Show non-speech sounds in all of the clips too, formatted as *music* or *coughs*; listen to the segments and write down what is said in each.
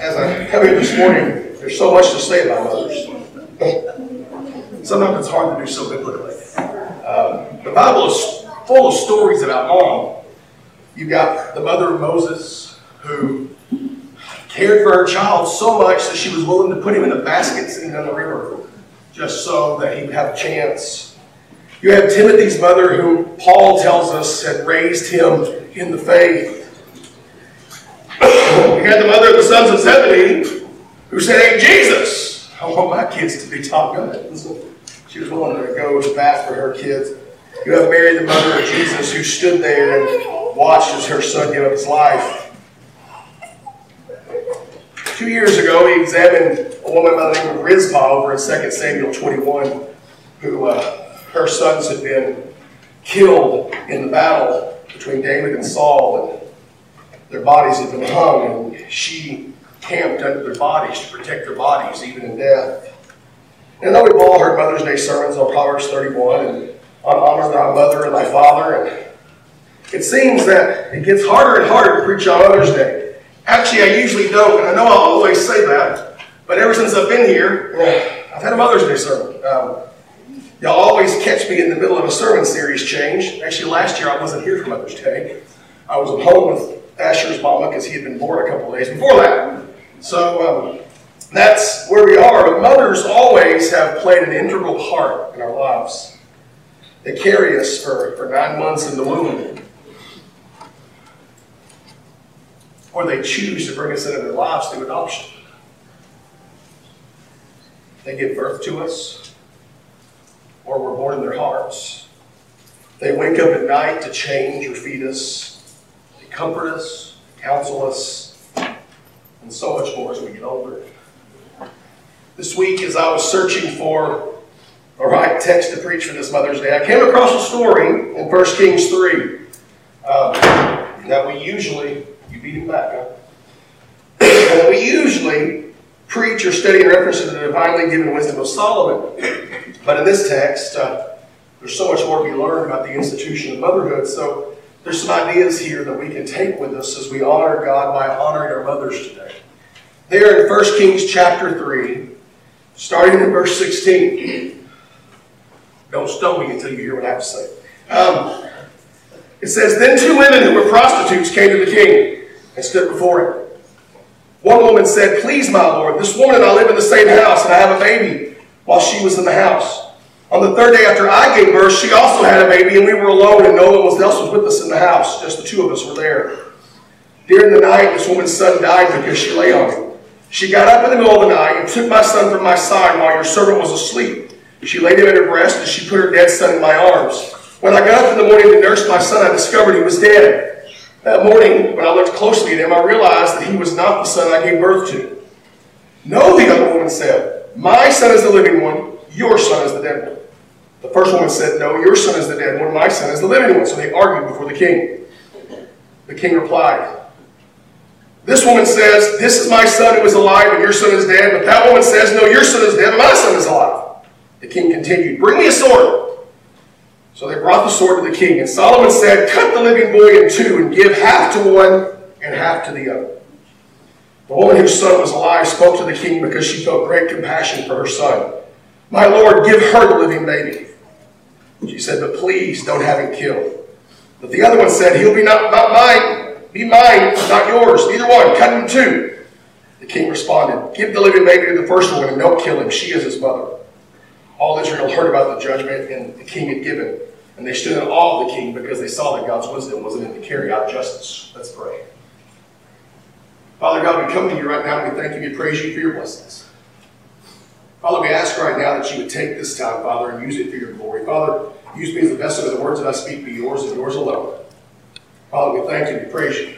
as I here this morning, there's so much to say about mothers. Sometimes it's hard to do so biblically. Um, the Bible is full of stories about mom. You've got the mother of Moses who cared for her child so much that she was willing to put him in a basket sitting on the river just so that he'd have a chance. You have Timothy's mother, who Paul tells us had raised him in the faith. You had the mother of the sons of Zebedee, who said, Hey, Jesus, I want my kids to be taught good. She was willing to go to bat for her kids. You have Mary, the mother of Jesus, who stood there and watched as her son gave up his life. Two years ago, we examined a woman by the name of Rizpah over in 2 Samuel 21, who uh, her sons had been killed in the battle between David and Saul, and their bodies had been hung, and she camped under their bodies to protect their bodies, even in death. And know we've all heard Mother's Day sermons on Proverbs 31 and on honor thy mother and thy father, and it seems that it gets harder and harder to preach on Mother's Day. Actually, I usually don't, and I know I'll always say that, but ever since I've been here, I've had a Mother's Day sermon. Um, y'all always catch me in the middle of a sermon series change. Actually, last year I wasn't here for Mother's Day. I was at home with Asher's mama because he had been born a couple days before that. So um, that's where we are. But mothers always have played an integral part in our lives. They carry us for, for nine months in the womb. Or they choose to bring us into their lives through adoption. They give birth to us, or we're born in their hearts. They wake up at night to change or feed us. Comfort us, counsel us, and so much more as we get older. This week, as I was searching for a right text to preach for this Mother's Day, I came across a story in 1 Kings 3 um, that we usually, you beat him back, huh? that we usually preach or study in reference to the divinely given wisdom of Solomon. But in this text, uh, there's so much more to be learned about the institution of motherhood. So there's some ideas here that we can take with us as we honor God by honoring our mothers today. There in 1 Kings chapter 3, starting in verse 16. Don't stone me until you hear what I have to say. Um, it says, Then two women who were prostitutes came to the king and stood before him. One woman said, Please, my lord, this woman and I live in the same house, and I have a baby while she was in the house. On the third day after I gave birth, she also had a baby, and we were alone, and no one else was with us in the house. Just the two of us were there. During the night, this woman's son died because she lay on him. She got up in the middle of the night and took my son from my side while your servant was asleep. She laid him at her breast, and she put her dead son in my arms. When I got up in the morning to nurse my son, I discovered he was dead. That morning, when I looked closely at him, I realized that he was not the son I gave birth to. No, the other woman said, My son is the living one, your son is the dead one. The first woman said, No, your son is the dead one, my son is the living one. So they argued before the king. The king replied, This woman says, This is my son who is alive, and your son is dead. But that woman says, No, your son is dead, and my son is alive. The king continued, Bring me a sword. So they brought the sword to the king, and Solomon said, Cut the living boy in two, and give half to one and half to the other. The woman whose son was alive spoke to the king because she felt great compassion for her son. My lord, give her the living baby. She said, But please don't have him killed. But the other one said, He'll be not, not mine, be mine, not yours. Neither one, cut him in two. The king responded, Give the living baby to the first one, and don't kill him. She is his mother. All Israel heard about the judgment and the king had given, and they stood in awe of the king because they saw that God's wisdom wasn't in to carry out justice. Let's pray. Father God, we come to you right now and we thank you, we praise you for your blessings. Father, we ask right now that you would take this time, Father, and use it for your glory. Father, use me as the vessel of the words that I speak be yours and yours alone. Father, we thank you, we praise you.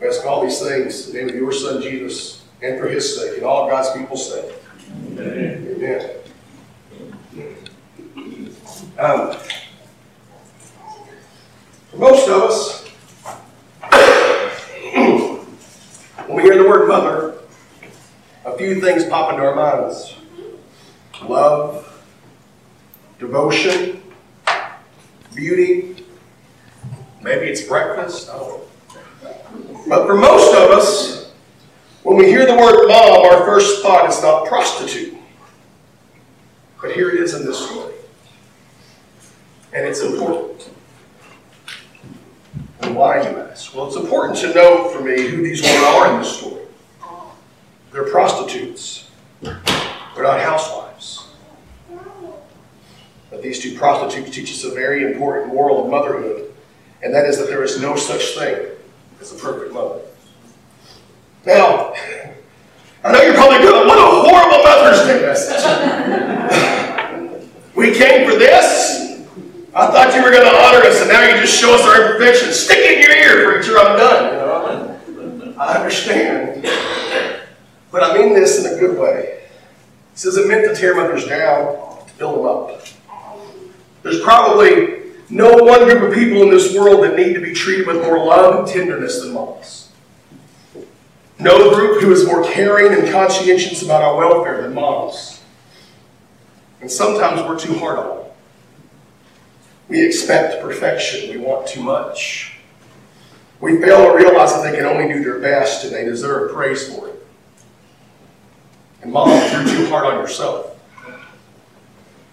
We ask all these things in the name of your Son, Jesus, and for his sake, and all God's people say. Amen. Amen. Um, for most of us, *clears throat* when we hear the word mother, a few things pop into our minds love, devotion, beauty, maybe it's breakfast. I don't know. But for most of us, when we hear the word mom, our first thought is not prostitute. But here it is in this story. And it's important. And why, you ask? Well, it's important to note for me who these women are in this story. They're prostitutes. They're not housewives. These two prostitutes teach us a very important moral of motherhood, and that is that there is no such thing as a perfect mother. Now, I know you're probably going, what a horrible Mother's Day message. *laughs* we came for this. I thought you were going to honor us, and now you just show us our imperfections. Stick it in your ear, preacher. I'm done. You know? I understand. But I mean this in a good way. This isn't meant to tear mothers down, to build them up. There's probably no one group of people in this world that need to be treated with more love and tenderness than moms. No group who is more caring and conscientious about our welfare than moms. And sometimes we're too hard on them. We expect perfection. We want too much. We fail to realize that they can only do their best and they deserve praise for it. And mom, you're too hard on yourself.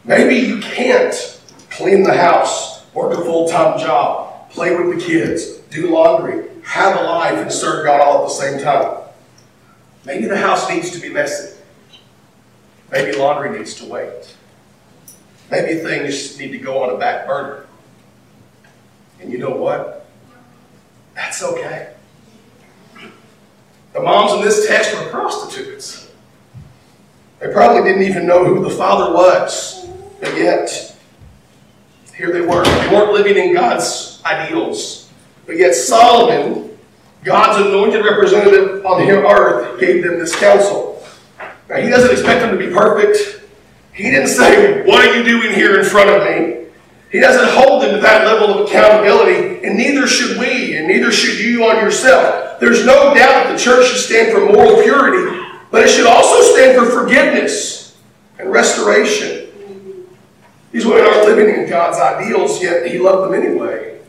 Maybe you can't clean the house, work a full-time job, play with the kids, do laundry, have a life, and serve God all at the same time. Maybe the house needs to be messy. Maybe laundry needs to wait. Maybe things need to go on a back burner. And you know what? That's okay. The moms in this text were prostitutes. They probably didn't even know who the father was, but yet, here they were. They weren't living in God's ideals. But yet, Solomon, God's anointed representative on the earth, gave them this counsel. Now, he doesn't expect them to be perfect. He didn't say, What are you doing here in front of me? He doesn't hold them to that level of accountability, and neither should we, and neither should you on yourself. There's no doubt that the church should stand for moral purity, but it should also stand for forgiveness and restoration. These women aren't living in God's ideals, yet He loved them anyway.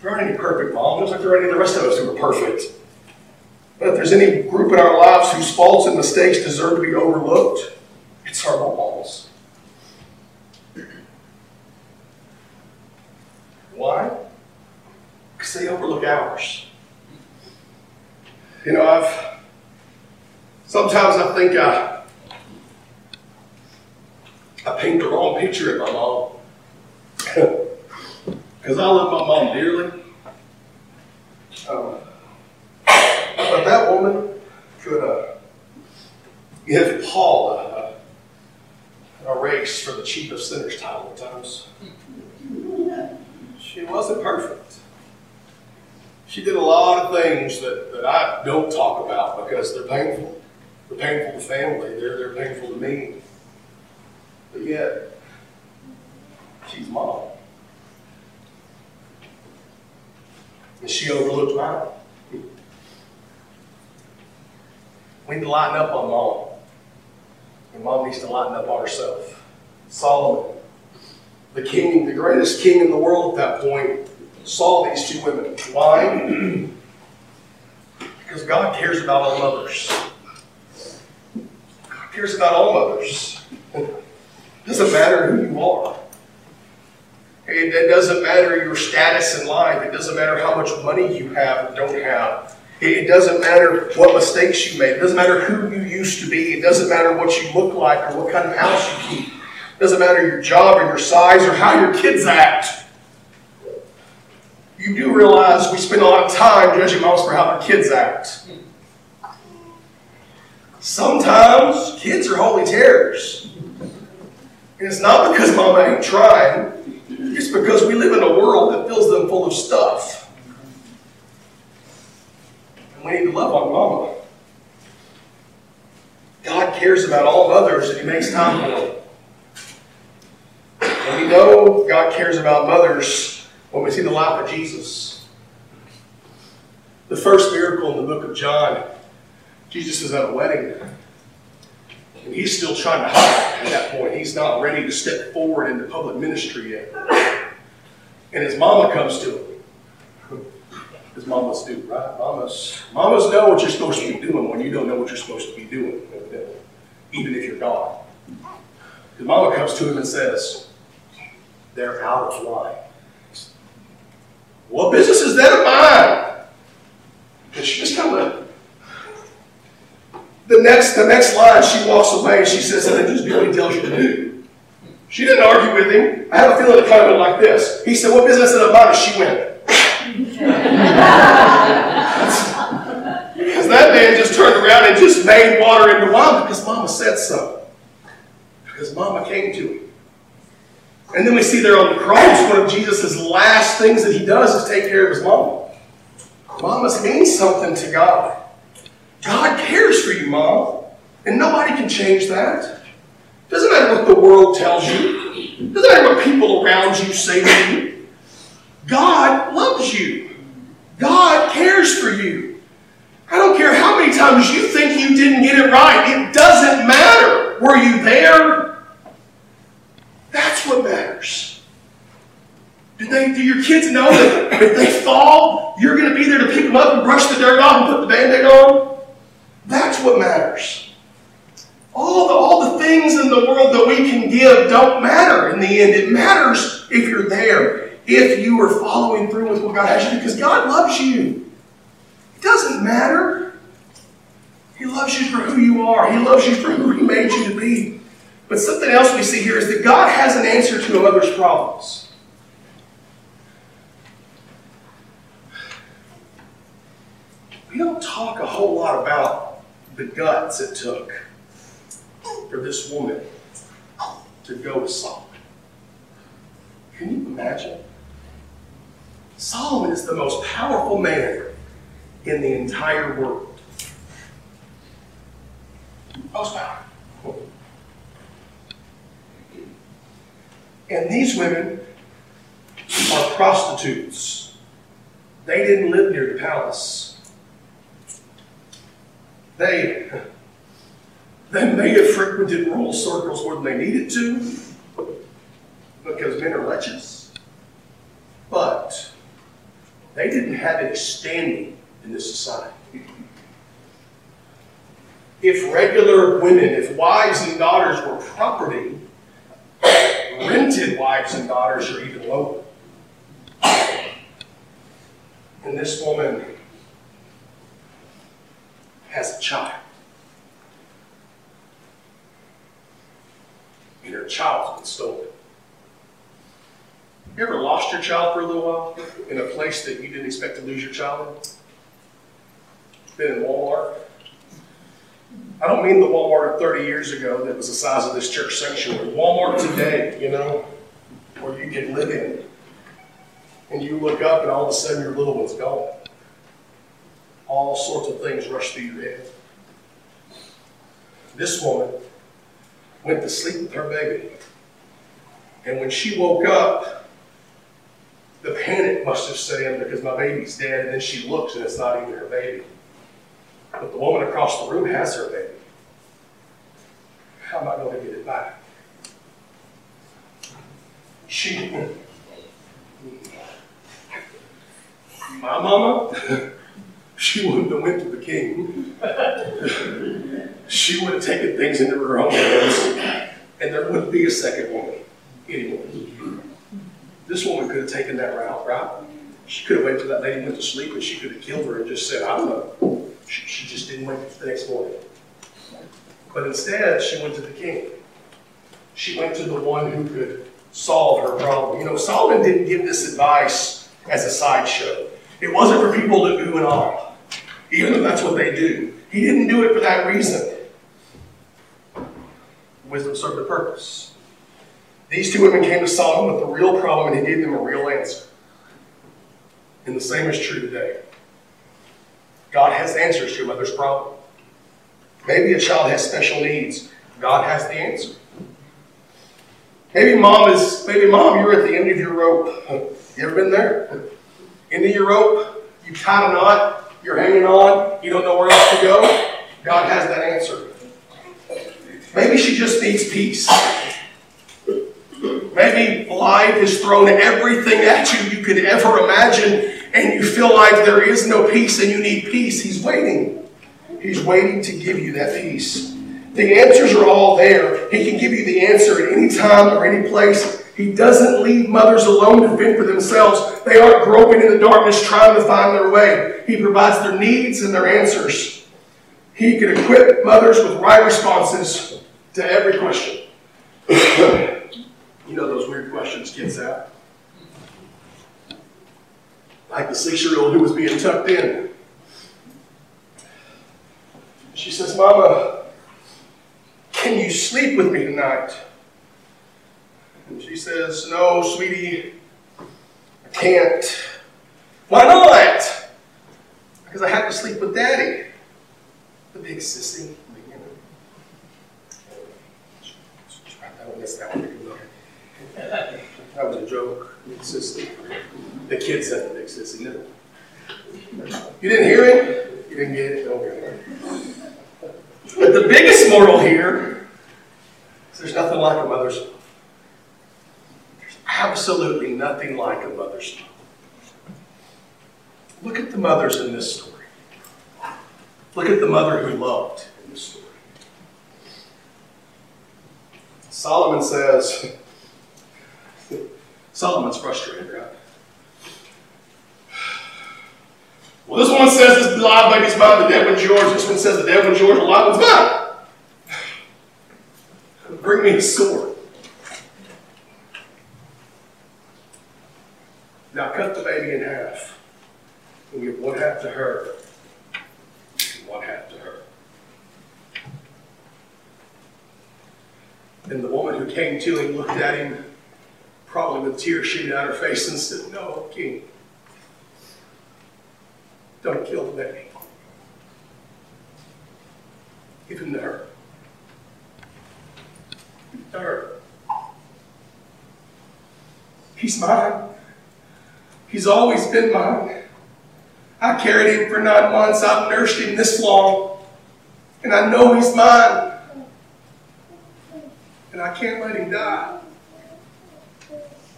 There aren't any perfect moms, just like there aren't any of the rest of us who are perfect. But if there's any group in our lives whose faults and mistakes deserve to be overlooked, it's our moms. Why? Because they overlook ours. You know, I've sometimes I think I I paint the wrong picture of my mom. *laughs* Because I love my mom dearly. Um, but that woman could uh, give Paul a, a race for the cheapest sinner's title at times. She wasn't perfect. She did a lot of things that, that I don't talk about because they're painful. They're painful to family, they're, they're painful to me. But yet, she's mom. And she overlooked mine. We need to lighten up on mom. And mom needs to lighten up on herself. Solomon, the king, the greatest king in the world at that point, saw these two women. Why? Because God cares about all mothers. God cares about all mothers. *laughs* It doesn't matter who you are. It, it doesn't matter your status in life. It doesn't matter how much money you have or don't have. It, doesn't matter what mistakes you made. It doesn't matter who you used to be. It doesn't matter what you look like or what kind of house you keep. It doesn't matter your job or your size or how your kids act. You do realize we spend a lot of time judging moms for how their kids act. Sometimes kids are holy terrors. And it's not because mama ain't trying. It's because we live in a world that fills them full of stuff. And we need to love on mama. God cares about all mothers and He makes time for them. And we know God cares about mothers when we see the life of Jesus. The first miracle in the book of John, Jesus is at a wedding. And he's still trying to hide at that point. He's not ready to step forward into public ministry yet. And his mama comes to him. Because mamas do, right? Mamas, mamas know what you're supposed to be doing when you don't know what you're supposed to be doing, even if you're God. His mama comes to him and says, they're out of line. What business is that of mine? And she just kind of the next the next line she walks away and she says, and then just do what he tells you to do. She didn't argue with him. I have a feeling it kind of went like this. He said, What business is it about? She went. *laughs* Because that man just turned around and just made water into wine because mama said so. Because mama came to him. And then we see there on the cross, one of Jesus' last things that he does is take care of his mama. Mamas mean something to God. God cares for you, mom. And nobody can change that. Doesn't matter what the world tells you. Doesn't matter what people around you say to you. God loves you. God cares for you. I don't care how many times you think you didn't get it right. It doesn't matter. Were you there? That's what matters. Do, they, do your kids know that if they fall, you're going to be there to pick them up and brush the dirt off and put the band-aid on? That's what matters. All the, all the things in the world that we can give don't matter in the end. It matters if you're there, if you are following through with what God has you because God loves you. It doesn't matter. He loves you for who you are. He loves you for who He made you to be. But something else we see here is that God has an answer to a mother's problems. We don't talk a whole lot about the guts it took for this woman to go to Solomon. Can you imagine? Solomon is the most powerful man in the entire world. Most powerful. And these women are prostitutes. They didn't live near the palace. They they may have frequented rural circles more than they needed to because men are leches. But they didn't have any standing in this society. If regular women, if wives and daughters were property, rented wives and daughters are even lower. And this woman has a child. and her child's been stolen. You ever lost your child for a little while in a place that you didn't expect to lose your child in? Been in Walmart? I don't mean the Walmart of 30 years ago that was the size of this church sanctuary. Walmart today, you know, where you can live in. And you look up and all of a sudden your little one's gone. All sorts of things rush through your head. This woman went to sleep with her baby. And when she woke up, the panic must have set in because my baby's dead, and then she looks and it's not even her baby. But the woman across the room has her baby. How am I going to get it back? She, *laughs* my mama, *laughs* she wouldn't have went to the king she would have taken things into her own hands, and there wouldn't be a second woman anymore. This woman could have taken that route, right? She could have waited till that lady went to sleep and she could have killed her and just said, I don't know. She, she just didn't wake up the next morning. But instead, she went to the king. She went to the one who could solve her problem. You know, Solomon didn't give this advice as a sideshow. It wasn't for people to ooh and ah, even though that's what they do. He didn't do it for that reason. Wisdom served a purpose. These two women came to Solomon with a real problem, and he gave them a real answer. And the same is true today. God has answers to a mother's problem. Maybe a child has special needs. God has the answer. Maybe mom is, maybe mom, you're at the end of your rope. *laughs* You ever been there? End of your rope, you tied a knot, you're hanging on, you don't know where else to go. God has that answer. Maybe she just needs peace. Maybe life has thrown everything at you you could ever imagine, and you feel like there is no peace and you need peace, He's waiting. He's waiting to give you that peace. The answers are all there. He can give you the answer at any time or any place. He doesn't leave mothers alone to fend for themselves. They aren't groping in the darkness trying to find their way. He provides their needs and their answers. He can equip mothers with right responses to every question. you know those weird questions kids have? Like the six year old who was being tucked in. She says, Mama, can you sleep with me tonight? And she says, No, sweetie, I can't. Why not? Because I have to sleep with Daddy. The big sissy. That was a joke. Sissy. The kid said the big sissy. No. You didn't hear it? You didn't get it? Okay. But the biggest moral here is there's nothing like a mother's absolutely nothing like a mother's love. Look at the mothers in this story. Look at the mother who loved in this story. Solomon says, *laughs* Solomon's frustrated, right? Well, this one says this live baby's mine, the dead one's yours. This one says the dead one's yours, the live one's mine. Bring me a sword. Now cut the baby in half and give one half to her and one half to her. And the woman who came to him looked at him, probably with tears shooting out her face, and said, No, king. Don't kill the baby. Give him to her. To her. He's mine. He's always been mine. I carried him for nine months. I've nursed him this long. And I know he's mine. And I can't let him die.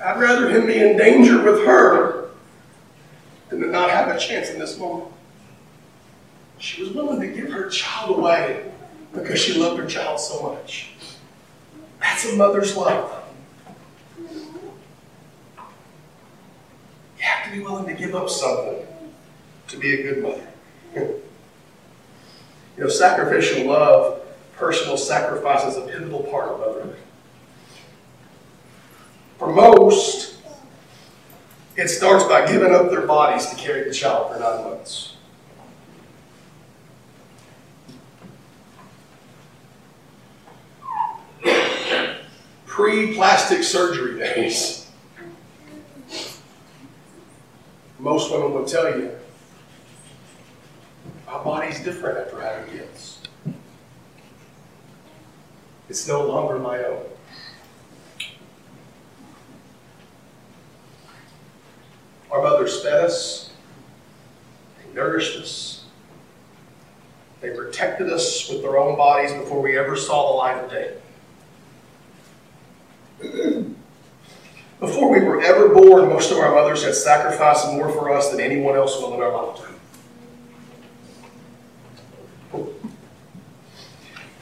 I'd rather him be in danger with her than to not have a chance in this moment. She was willing to give her child away because she loved her child so much. That's a mother's love. You to be willing to give up something to be a good mother. *laughs* You know, sacrificial love, personal sacrifice is a pivotal part of motherhood. For most, it starts by giving up their bodies to carry the child for nine months. Pre plastic surgery days. Most women will tell you, my body's different after having kids. It's no longer my own. Our mothers fed us, they nourished us, they protected us with their own bodies before we ever saw the light of day. Before we were ever born, most of our mothers had sacrificed more for us than anyone else will in our lifetime.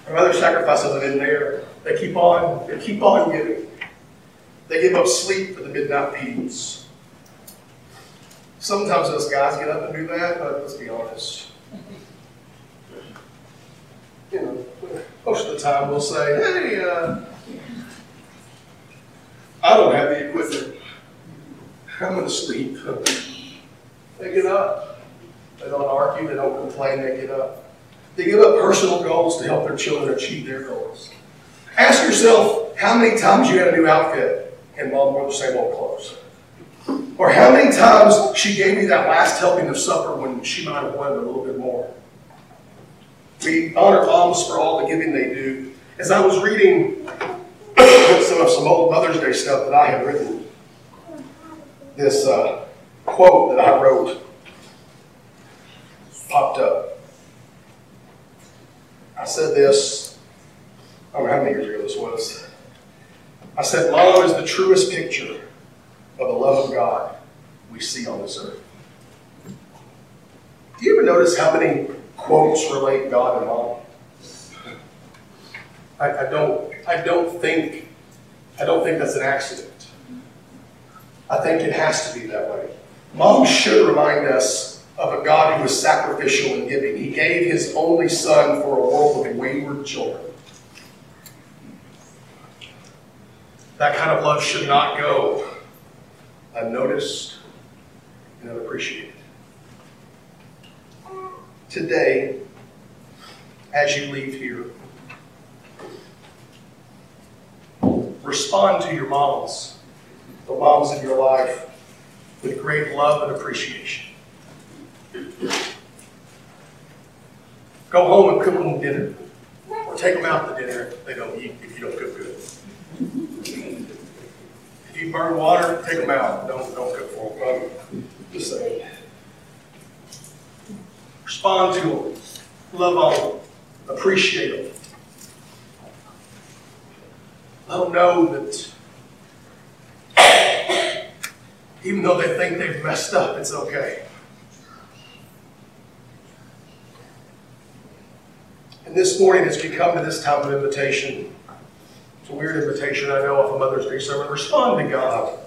Our mother sacrifice doesn't end there. They keep on, they keep on giving. They give up sleep for the midnight peals. Sometimes us guys get up and do that, but let's be honest. You know, most of the time we'll say, hey, uh, I don't have the equipment. I'm going to sleep. they get up. They don't argue. They don't complain. They get up. They give up personal goals to help their children achieve their goals. Ask yourself how many times you had a new outfit and mom wore the same old clothes. Or how many times she gave me that last helping of supper when she might have wanted a little bit more. We honor moms for all the giving they do. As I was reading *coughs* some of some old Mother's Day stuff that I had written, this uh, quote that I wrote popped up. I said this, I don't know how many years ago this was. I said, Mom is the truest picture of the love of God we see on this earth. Do you ever notice how many quotes relate God and mom? I, I don't, I don't think, I don't think that's an accident. I think it has to be that way. Mom should remind us of a God who was sacrificial in giving. He gave his only son for a world of wayward children. That kind of love should not go unnoticed and unappreciated. Today, as you leave here, respond to your moms, the moms in your life, with great love and appreciation. Go home and cook them dinner, or take them out to dinner if they don't eat, if you don't cook good. If you burn water, take them out, don't, don't cook for them. Just saying. Respond to them, love on them, appreciate them. Let them know that even though they think they've messed up, it's okay. And this morning, as we come to this time of invitation, it's a weird invitation, I know, of a Mother's Day sermon. Respond to God,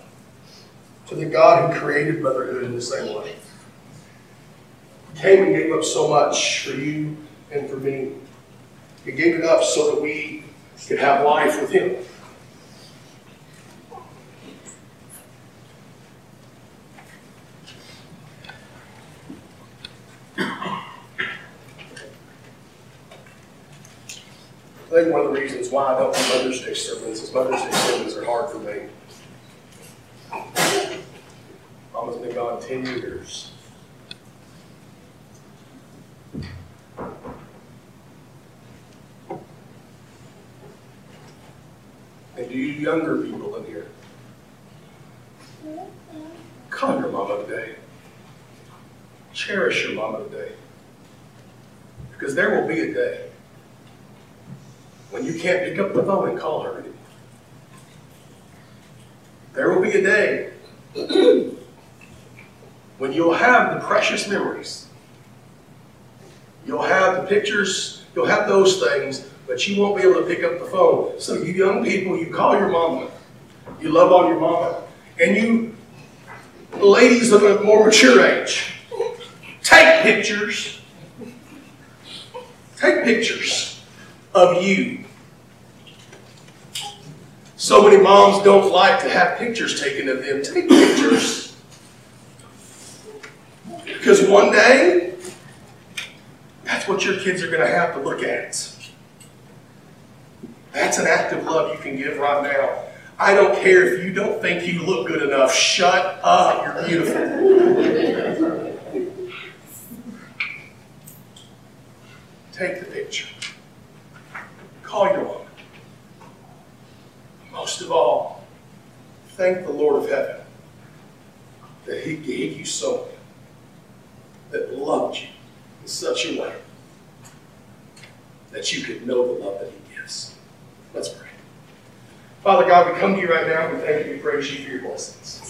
to the God who created motherhood in the same way. He came and gave up so much for you and for me. He gave it up so that we could have life with Him. I think one of the reasons why I don't do Mother's Day sermons is Mother's Day sermons are hard for me. Mama's been gone 10 years. And do you younger people in here, call your mama today. Cherish your mama today. Because there will be a day when you can't pick up the phone and call her anymore. There will be a day *clears throat* when you'll have the precious memories. You'll have the pictures, you'll have those things, but you won't be able to pick up the phone. So you young people, you call your mama. You love on your mama. And you ladies of a more mature age, take pictures. Take pictures of you. So many moms don't like to have pictures taken of them. Take pictures. Because one day, that's what your kids are going to have to look at. That's an act of love you can give right now. I don't care if you don't think you look good enough. Shut up. You're beautiful. Take the picture. Call your mom. Most of all, thank the Lord of heaven that He gave you someone that loved you in such a way that you could know the love that He gives. Let's pray. Father God, we come to you right now. We thank you. We praise you for your blessings.